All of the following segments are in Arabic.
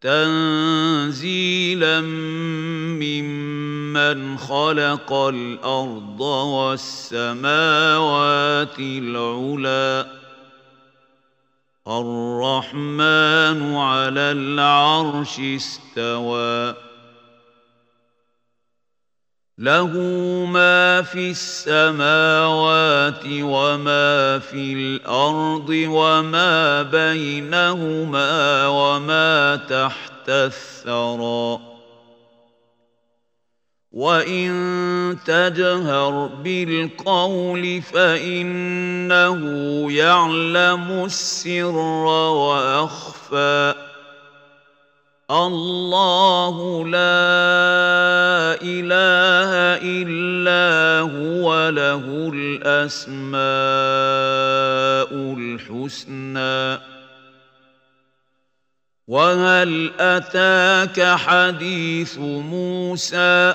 تنزيلا ممن خلق الأرض والسماوات العلى الرحمن على العرش استوى. له ما في السماوات وما في الأرض وما بينهما وما تحت الثرى. وان تجهر بالقول فانه يعلم السر واخفى. الله لا إله إلا هو له الأسماء الحسنى. وهل أتاك حديث موسى؟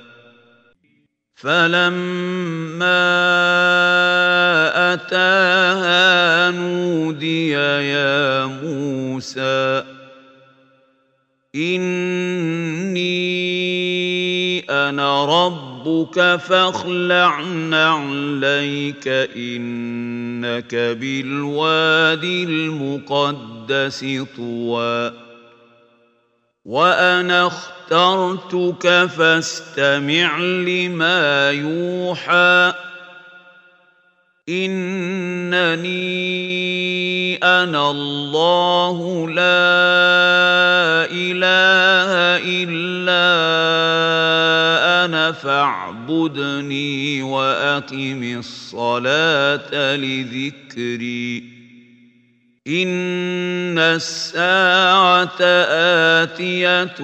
فلما أتاها نودي يا موسى إني أنا ربك فاخلع نعليك إنك بالوادي المقدس طوى وأنا اخترتك فاستمع لما يوحى إنني أنا الله لا إله إلا أنا فاعبدني وأقم الصلاة لذكري إن الساعة آتية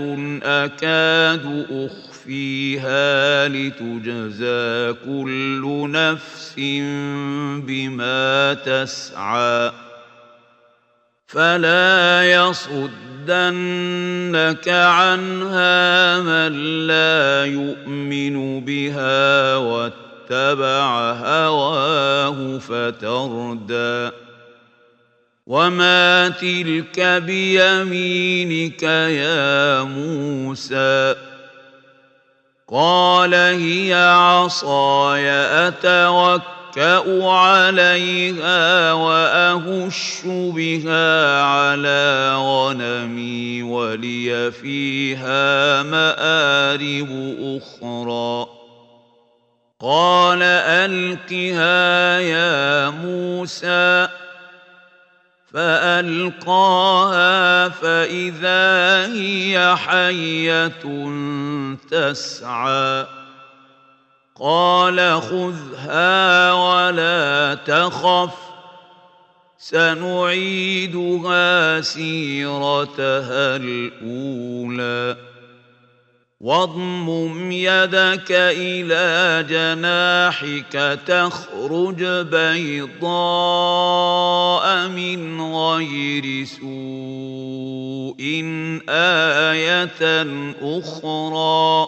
أكاد أخفيها لتجزى كل نفس بما تسعى فلا يصدنك عنها من لا يؤمن بها واتبع هواه فتردى وما تلك بيمينك يا موسى قال هي عصاي اتوكا عليها واهش بها على غنمي ولي فيها مارب أخرى قال القها يا موسى فألقاها فإذا هي حية تسعى. قال خذها ولا تخف سنعيدها سيرتها الأولى. واضمم يدك إلى جناحك تخرج بيضاء من غير سوء آية أخرى.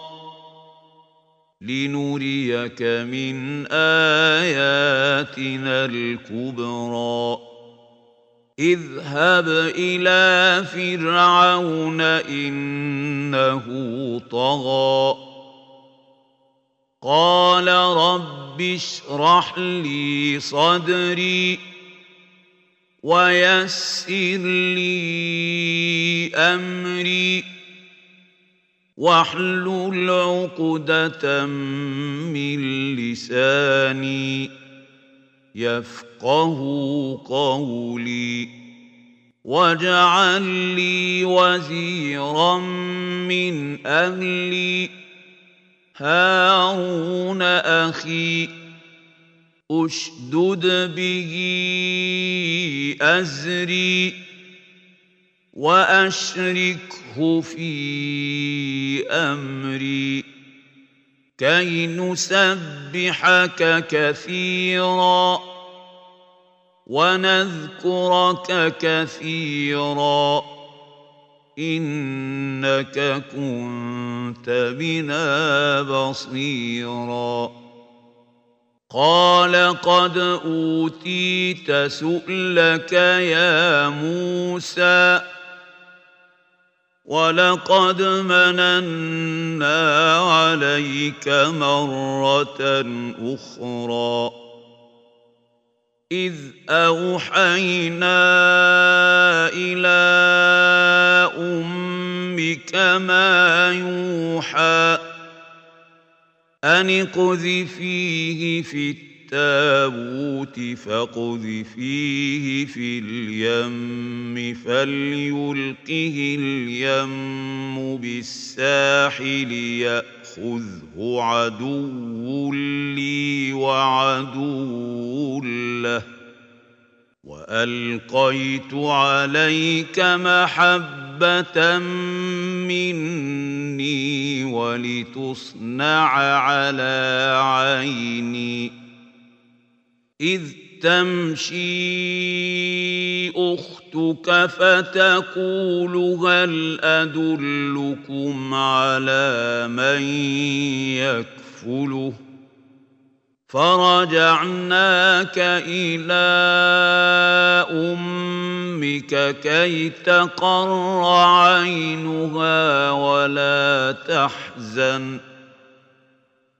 لنريك من آياتنا الكبرى. اذهب إلى فرعون إنه طغى. قال رب اشرح لي صدري ويسر لي أمري واحلل عقدة من لساني. يفقه قولي واجعل لي وزيرا من أهلي. هارون أخي أشدد به أزري وأشركه في أمري. كي نسبحك كثيرا. ونذكرك كثيرا. إنك كنت بنا بصيراً. قال قد أوتيت سؤلك يا موسى ولقد مننا عليك مرة أخرى. إذ أوحينا إلى أمك ما يوحى أن اقذفيه في التابوت فاقذفيه في اليم فليلقه اليم بالساحل يأخذه عدو لي وعدو له وألقيت عليك محبة مني ولتصنع على عيني إذ تمشي أختك فتقول هل أدلكم على من يكفله؟ فرجعناك إلى أمك كي تقر عينها ولا تحزن.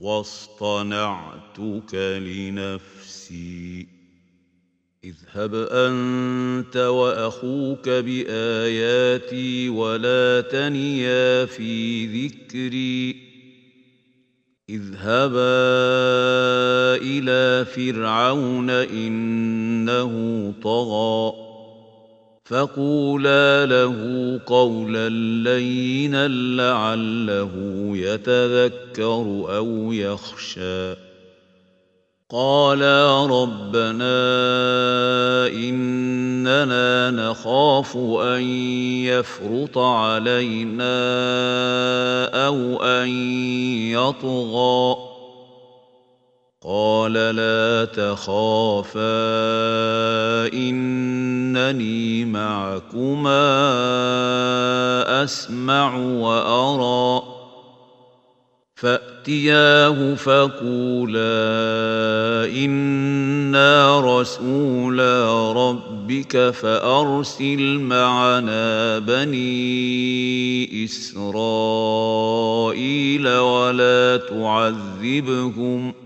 واصطنعتك لنفسي. اذهب أنت وأخوك بآياتي ولا تنيا في ذكري. اذهبا إلى فرعون إنه طغى. فقولا له قولا لينا لعله يتذكر أو يخشى قالا ربنا اننا نخاف ان يفرط علينا أو ان يطغى قال لا تخافا إنني معكما أسمع وأرى. فأتياه فقولا إنا رسولا ربك فأرسل معنا بني إسرائيل ولا تعذبهم.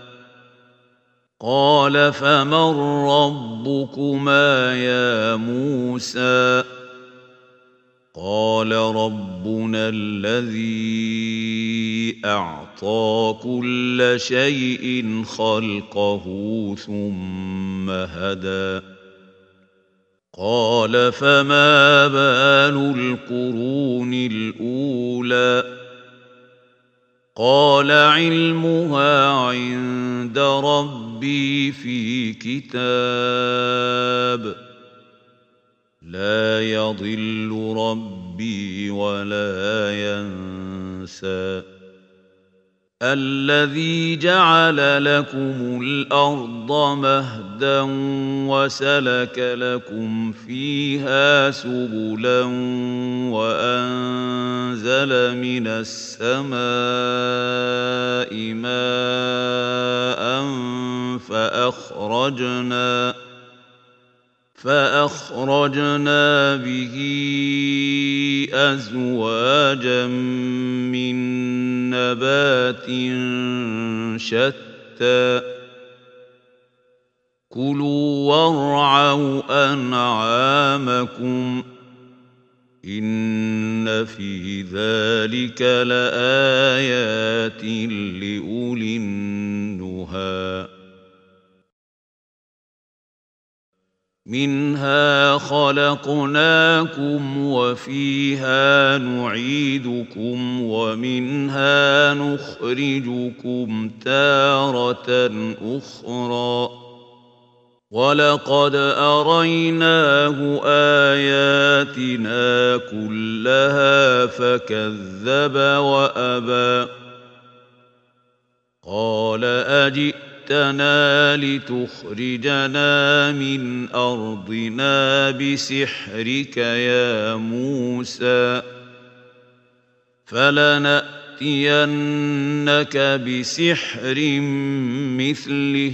قال فمن ربكما يا موسى؟ قال ربنا الذي أعطى كل شيء خلقه ثم هدى. قال فما بال القرون الأولى؟ قال علمها عند ربي في كتاب. لا يضل ربي ولا ينسى. الذي جعل لكم الأرض مهدا وسلك لكم فيها سبلا وأنزل من السماء ماء فأخرجنا فأخرجنا به أزواجا من نبات شتى. كلوا وارعوا أنعامكم إن في ذلك لآيات لأولي النهي منها خلقناكم وفيها نعيدكم ومنها نخرجكم تارة أخرى. ولقد اريناه اياتنا كلها فكذب وابى. قال اجئ جئتنا لتخرجنا من ارضنا بسحرك يا موسى فلناتينك بسحر مثله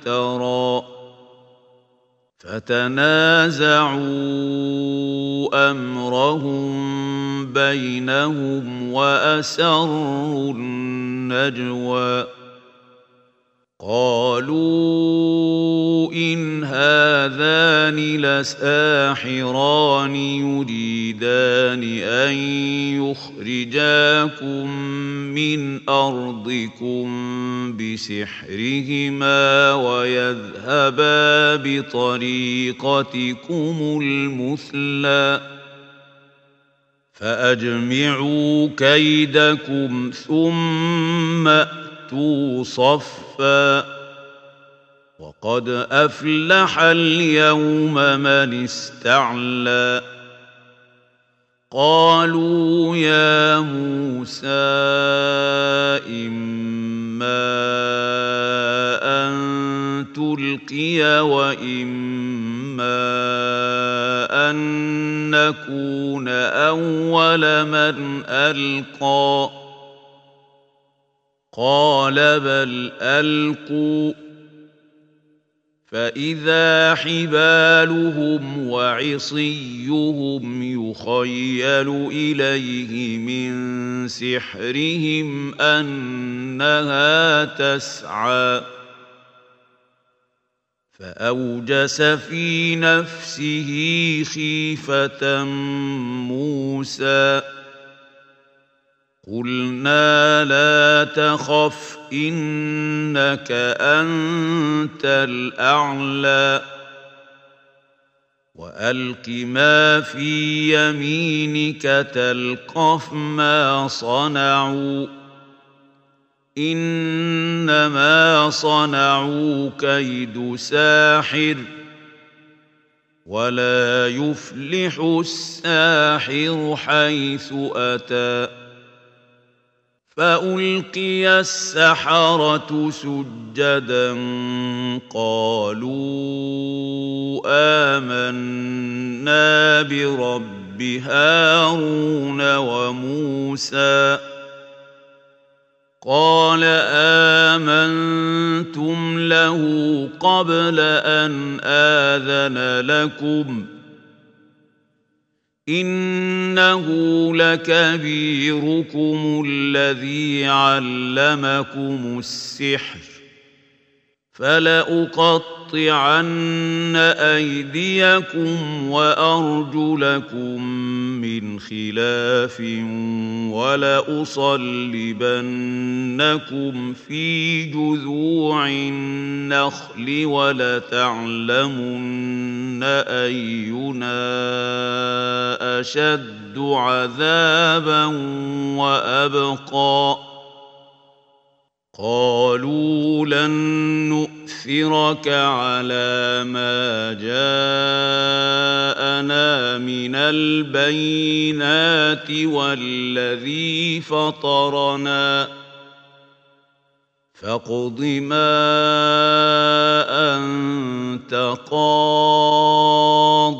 افترى فتنازعوا أمرهم بينهم وأسروا النجوى قالوا إن هذان لساحران يريدان أن يخرجاكم من أرضكم بسحرهما ويذهبا بطريقتكم المثلى فأجمعوا كيدكم ثم أتوا صفا وقد أفلح اليوم من استعلى قالوا يا موسى اما ان تلقي واما ان نكون اول من القى قال بل القوا فاذا حبالهم وعصيهم يخيل اليه من سحرهم انها تسعى فاوجس في نفسه خيفه موسى قلنا لا تخف إنك أنت الأعلى. وألق ما في يمينك تلقف ما صنعوا. إنما صنعوا كيد ساحر ولا يفلح الساحر حيث أتى. فألقي السحرة سجدا قالوا آمنا برب هارون وموسى قال آمنتم له قبل أن آذن لكم ۖ إنه لكبيركم الذي علمكم السحر فلأقطعن أيديكم وأرجلكم من خلاف ولأصلبنكم في جذوع النخل ولتعلمن أينا أشد عذابا وأبقى. قالوا لن نؤثرك على ما جاءنا من البينات والذي فطرنا. فاقض ما أنت قاض.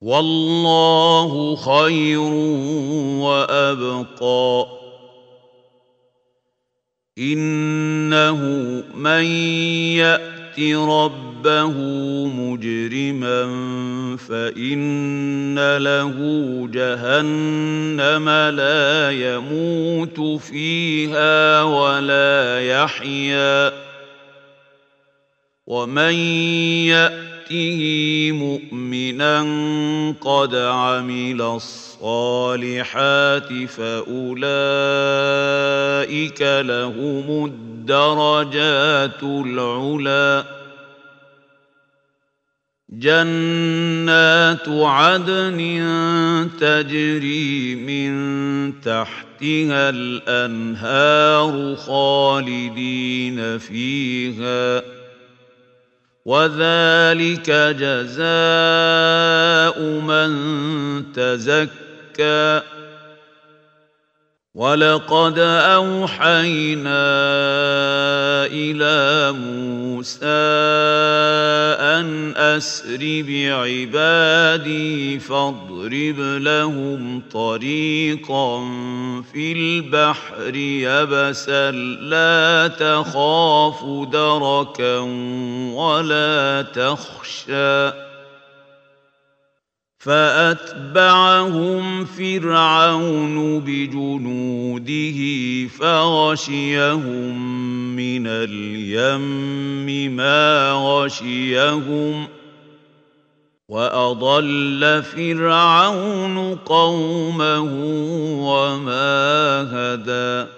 والله خير وأبقى. إنه من يأت ربه مجرما فإن له جهنم لا يموت فيها ولا يحيا. ومن يأت ياته مؤمنا قد عمل الصالحات فأولئك لهم الدرجات العلى جنات عدن تجري من تحتها الأنهار خالدين فيها. وذلك جزاء من تزكى. ولقد أوحينا إلى موسى ان اسر بعبادي فاضرب لهم طريقا في البحر يبسا لا تخاف دركا ولا تخشى فأتبعهم فرعون بجنوده فغشيهم من اليم ما غشيهم وأضل فرعون قومه وما هدى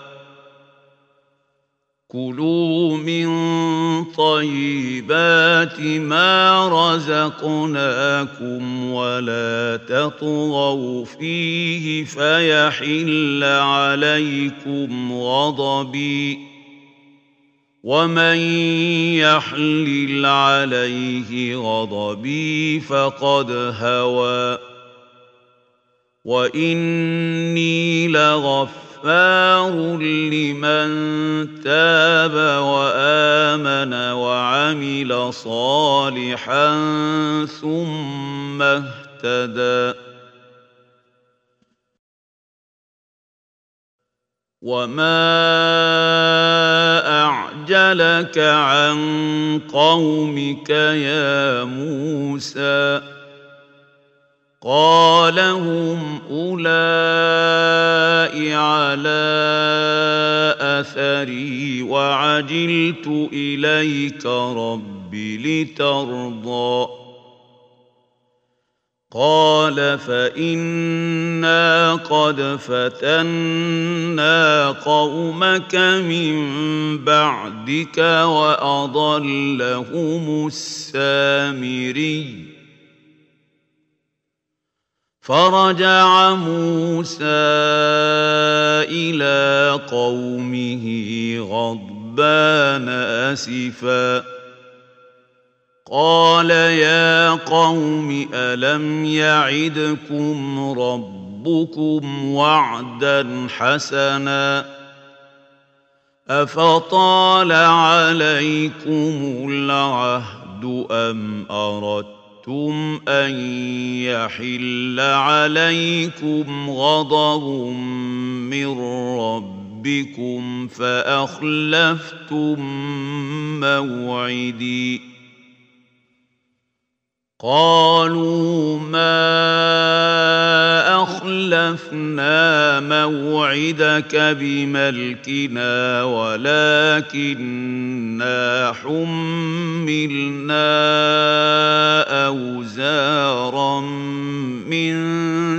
كلوا من طيبات ما رزقناكم ولا تطغوا فيه فيحل عليكم غضبي. ومن يحلل عليه غضبي فقد هوى. وإني لغفور غفار لمن تاب وآمن وعمل صالحا ثم اهتدى. وما اعجلك عن قومك يا موسى؟ قال هم اولئك على اثري وعجلت اليك رب لترضى قال فإنا قد فتنا قومك من بعدك وأضلهم السامري فرجع موسى إلى قومه غضبان أسفاً. قال يا قوم ألم يعدكم ربكم وعدا حسنا؟ أفطال عليكم العهد أم اردتم ان يحل عليكم غضب من ربكم فاخلفتم موعدي قالوا ما أخلفنا موعدك بملكنا ولكننا حملنا أوزارا من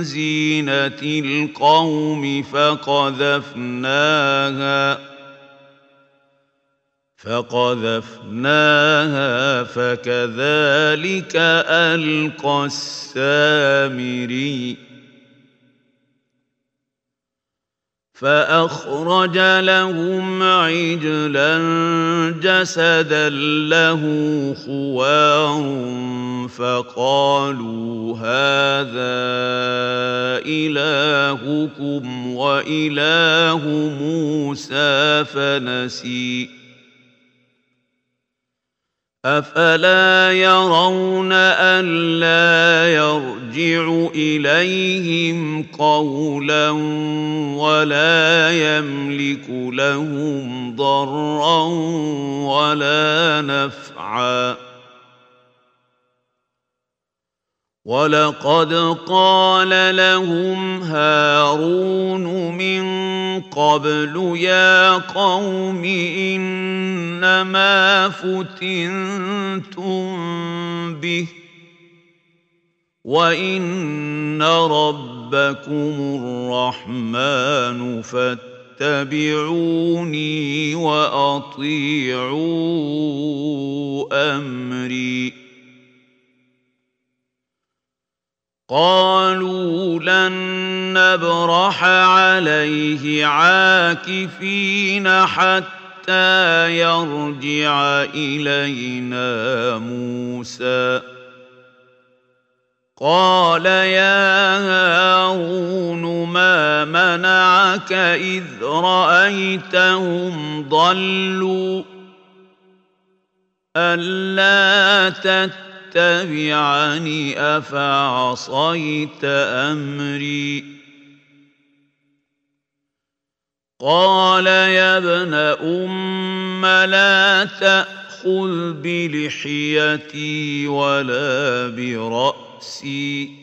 زينة القوم فقذفناها فقذفناها فكذلك ألقى السامري. فأخرج لهم عجلا جسدا له خوار فقالوا هذا إلهكم وإله موسى فنسي. افلا يرون الا يرجع اليهم قولا ولا يملك لهم ضرا ولا نفعا ولقد قال لهم هارون من قبل يا قوم إنما فتنتم به وإن ربكم الرحمن فاتبعوني وأطيعوا أمري قالوا لن نبرح عليه عاكفين حتى يرجع إلينا موسى. قال يا هارون ما منعك إذ رأيتهم ضلوا؟ ألا تتبعوا تتبعني أفعصيت أمري؟ قال يا ابن أم لا تأخذ بلحيتي ولا برأسي.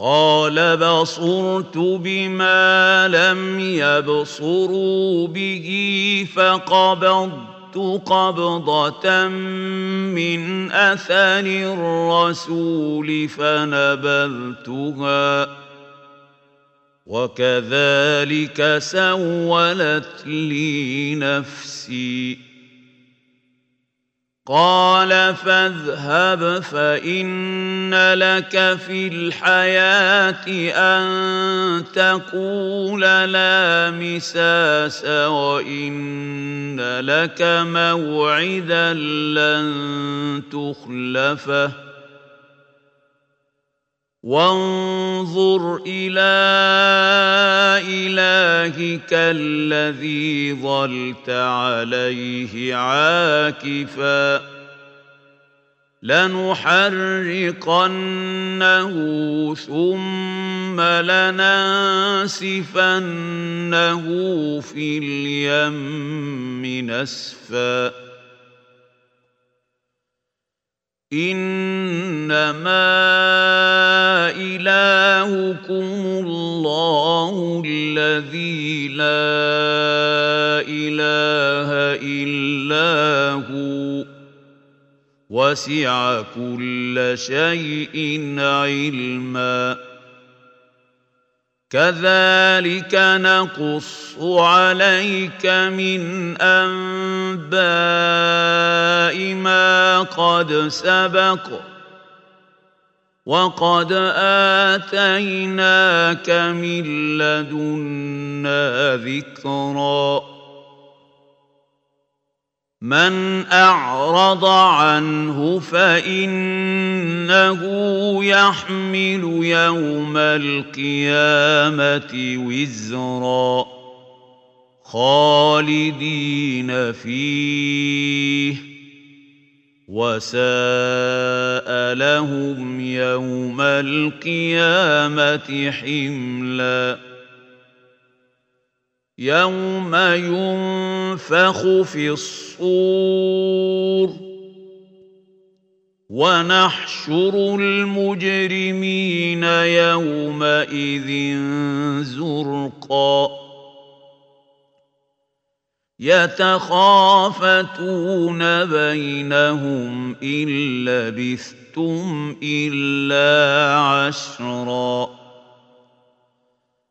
قال بصرت بما لم يبصروا به فقبضت قبضه من اثر الرسول فنبذتها وكذلك سولت لي نفسي قال فاذهب فإن لك في الحياة أن تقول لا مساس وإن لك موعدا لن تخلفه وانظر إلى إلهك الذي ظلت عليه عاكفا لنحرقنه ثم لننسفنه في اليم نسفا إنما إلهكم الله الذي لا إله إلا هو. وسع كل شيء علما. كذلك نقص عليك من أنباء ما قد سبق وقد آتيناك من لدنا ذكرًا من أعرض عنه فإنه يحمل يوم القيامة وزرا. خالدين فيه. وساء لهم يوم القيامة حملا. يوم ينفخ في الصور ونحشر المجرمين يومئذ زرقا يتخافتون بينهم ان لبثتم الا عشرا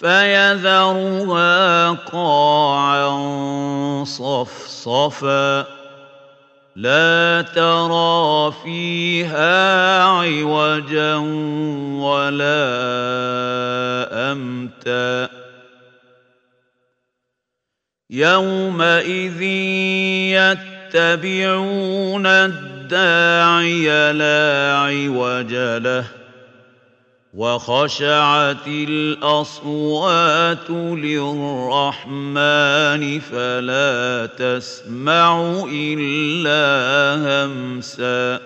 فيذرها قاعا صفصفا. لا ترى فيها عوجا ولا أمتا. يومئذ يتبعون الداعي لا عوج له. وخشعت الأصوات للرحمن فلا تسمع إلا همسا.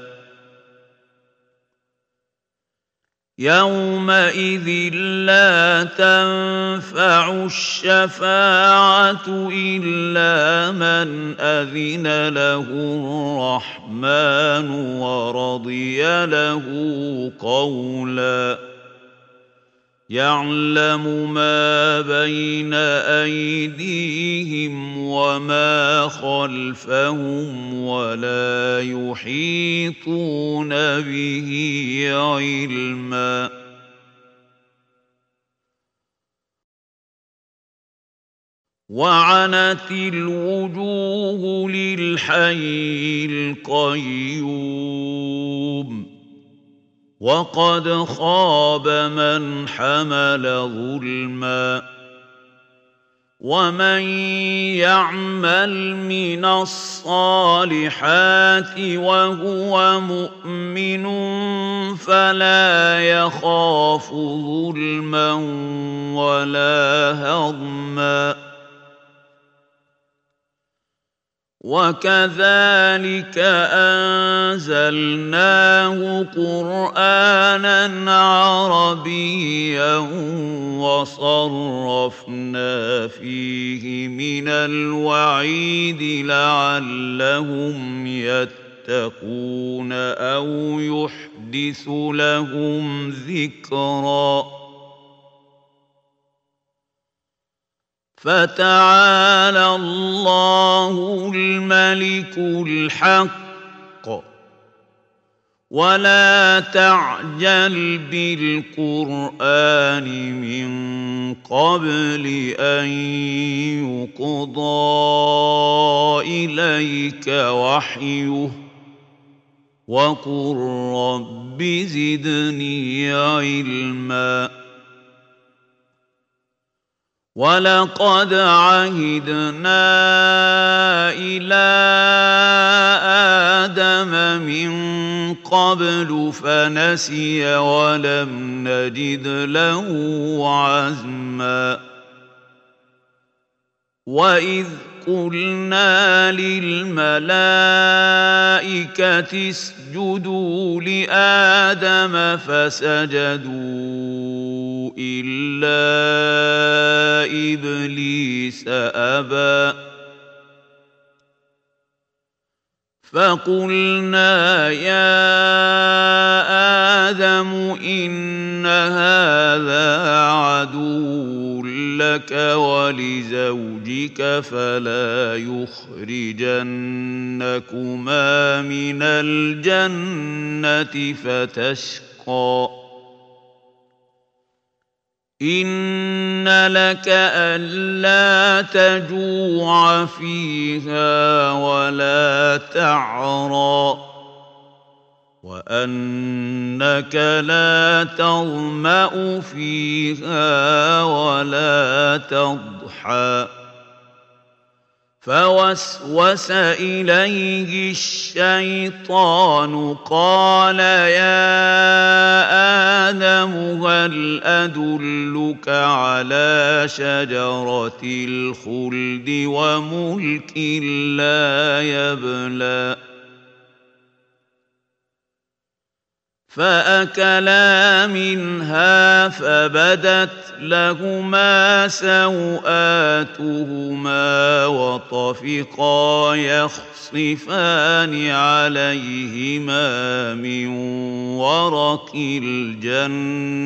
يومئذ لا تنفع الشفاعة إلا من أذن له الرحمن ورضي له قولا. يعلم ما بين أيديهم وما خلفهم ولا يحيطون به علما. وعنت الوجوه للحي القيوم. وقد خاب من حمل ظلما ومن يعمل من الصالحات وهو مؤمن فلا يخاف ظلما ولا هضما وكذلك انزلناه قرانا عربيا وصرفنا فيه من الوعيد لعلهم يتقون أو يحدث لهم ذكرًا فتعالى الله الملك الحق. ولا تعجل بالقرآن من قبل أن يقضى إليك وحيه. وقل رب زدني علما. ولقد عهدنا إلى آدم من قبل فنسي ولم نجد له عزما واذ قلنا للملائكه اسجدوا لادم فسجدوا الا ابليس ابى فقلنا يا آدم ان هذا عدو لك ولزوجك فلا يخرجنكما من الجنة فتشقى. إن لك ألا تجوع فيها ولا تعرى. وأنك لا تظمأ فيها ولا تضحى. فوسوس إليه الشيطان قال يا آدم هل أدلك على شجرة الخلد وملك لا يبلى فأكلا منها فبدت لهما سوآتهما وطفقا يخصفان عليهما من ورق الجنة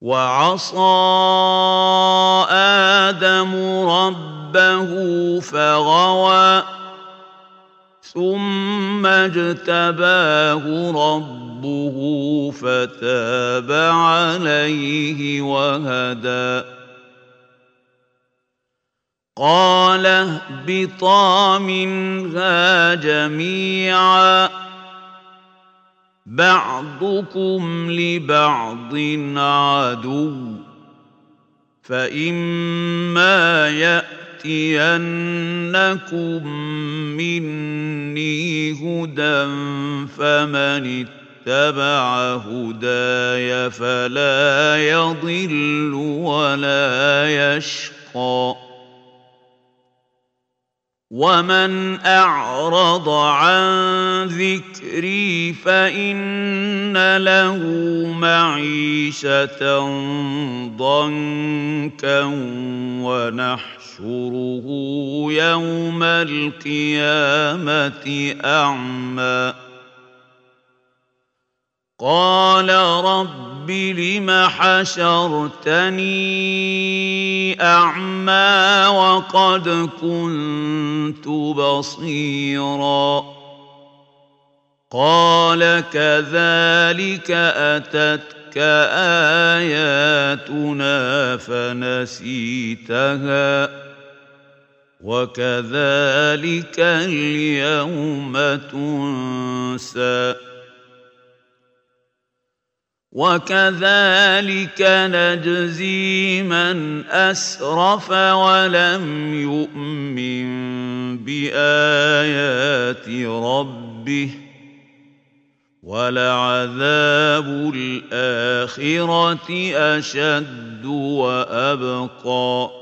وعصى آدم ربه فغوى ثم اجتباه ربه فتاب عليه وهدى. قال اهبطا منها جميعا. بعضكم لبعض عدو فإما يأتي ياتينكم مني هدى فمن اتبع هداي فلا يضل ولا يشقى ومن اعرض عن ذكري فان له معيشه ضنكا ونحشا ونحشره يوم القيامة أعمى. قال رب لم حشرتني أعمى وقد كنت بصيرا. قال كذلك أتتك آياتنا فنسيتها. وكذلك اليوم تنسى. وكذلك نجزي من أسرف ولم يؤمن بآيات ربه. ولعذاب الآخرة أشد وأبقى.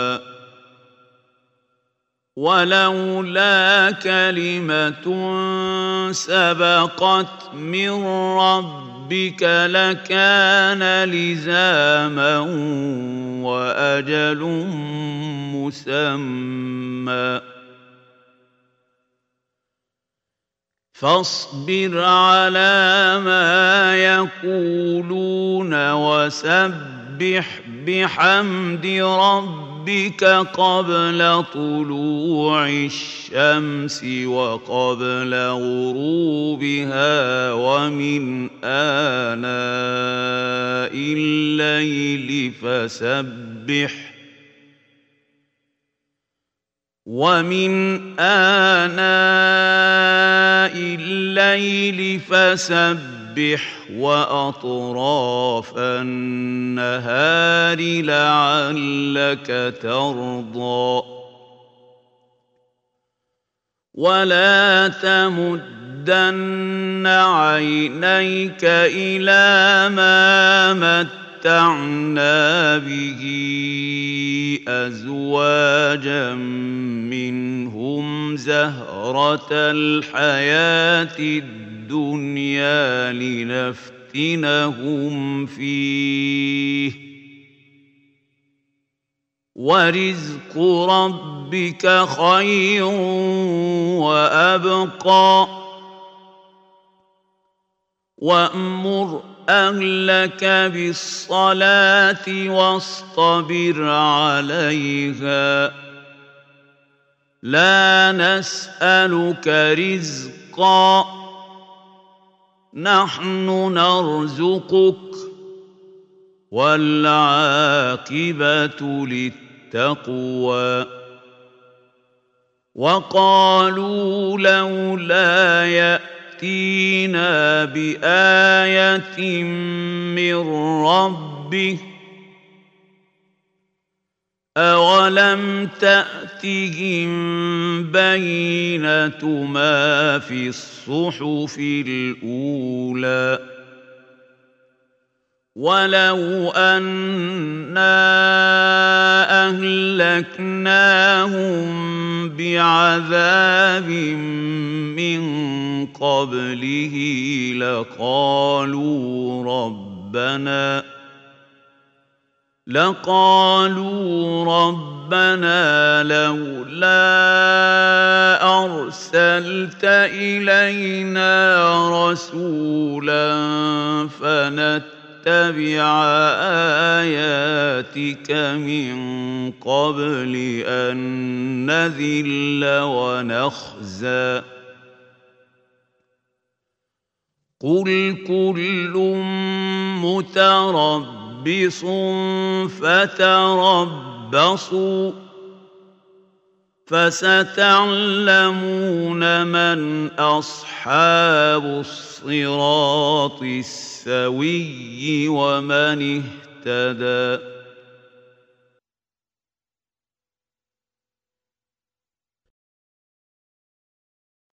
ولولا كلمة سبقت من ربك لكان لزاما وأجل مسمى. فاصبر على ما يقولون وسبح بحمد ربك ربك قبل طلوع الشمس وقبل غروبها ومن آناء الليل فسبح ومن آناء الليل فسبح فسبح وأطراف النهار لعلك ترضى. ولا تمدن عينيك إلى ما متعنا به أزواجا منهم زهرة الحياة الدنيا الدنيا لنفتنهم فيه. ورزق ربك خير وابقى. وامر اهلك بالصلاه واصطبر عليها. لا نسالك رزقا. نحن نرزقك والعاقبة للتقوى. وقالوا لولا يأتينا بآية من ربه أولم تأتهم بينة ما في الصحف الأولى. ولو أنا أهلكناهم بعذاب من قبله لقالوا ربنا لقالوا ربنا لولا أرسلت إلينا رسولا فنتبع آياتك من قبل أن نذل ونخزى. قل كل متربص متربص فتربصوا فستعلمون من اصحاب الصراط السوي ومن اهتدي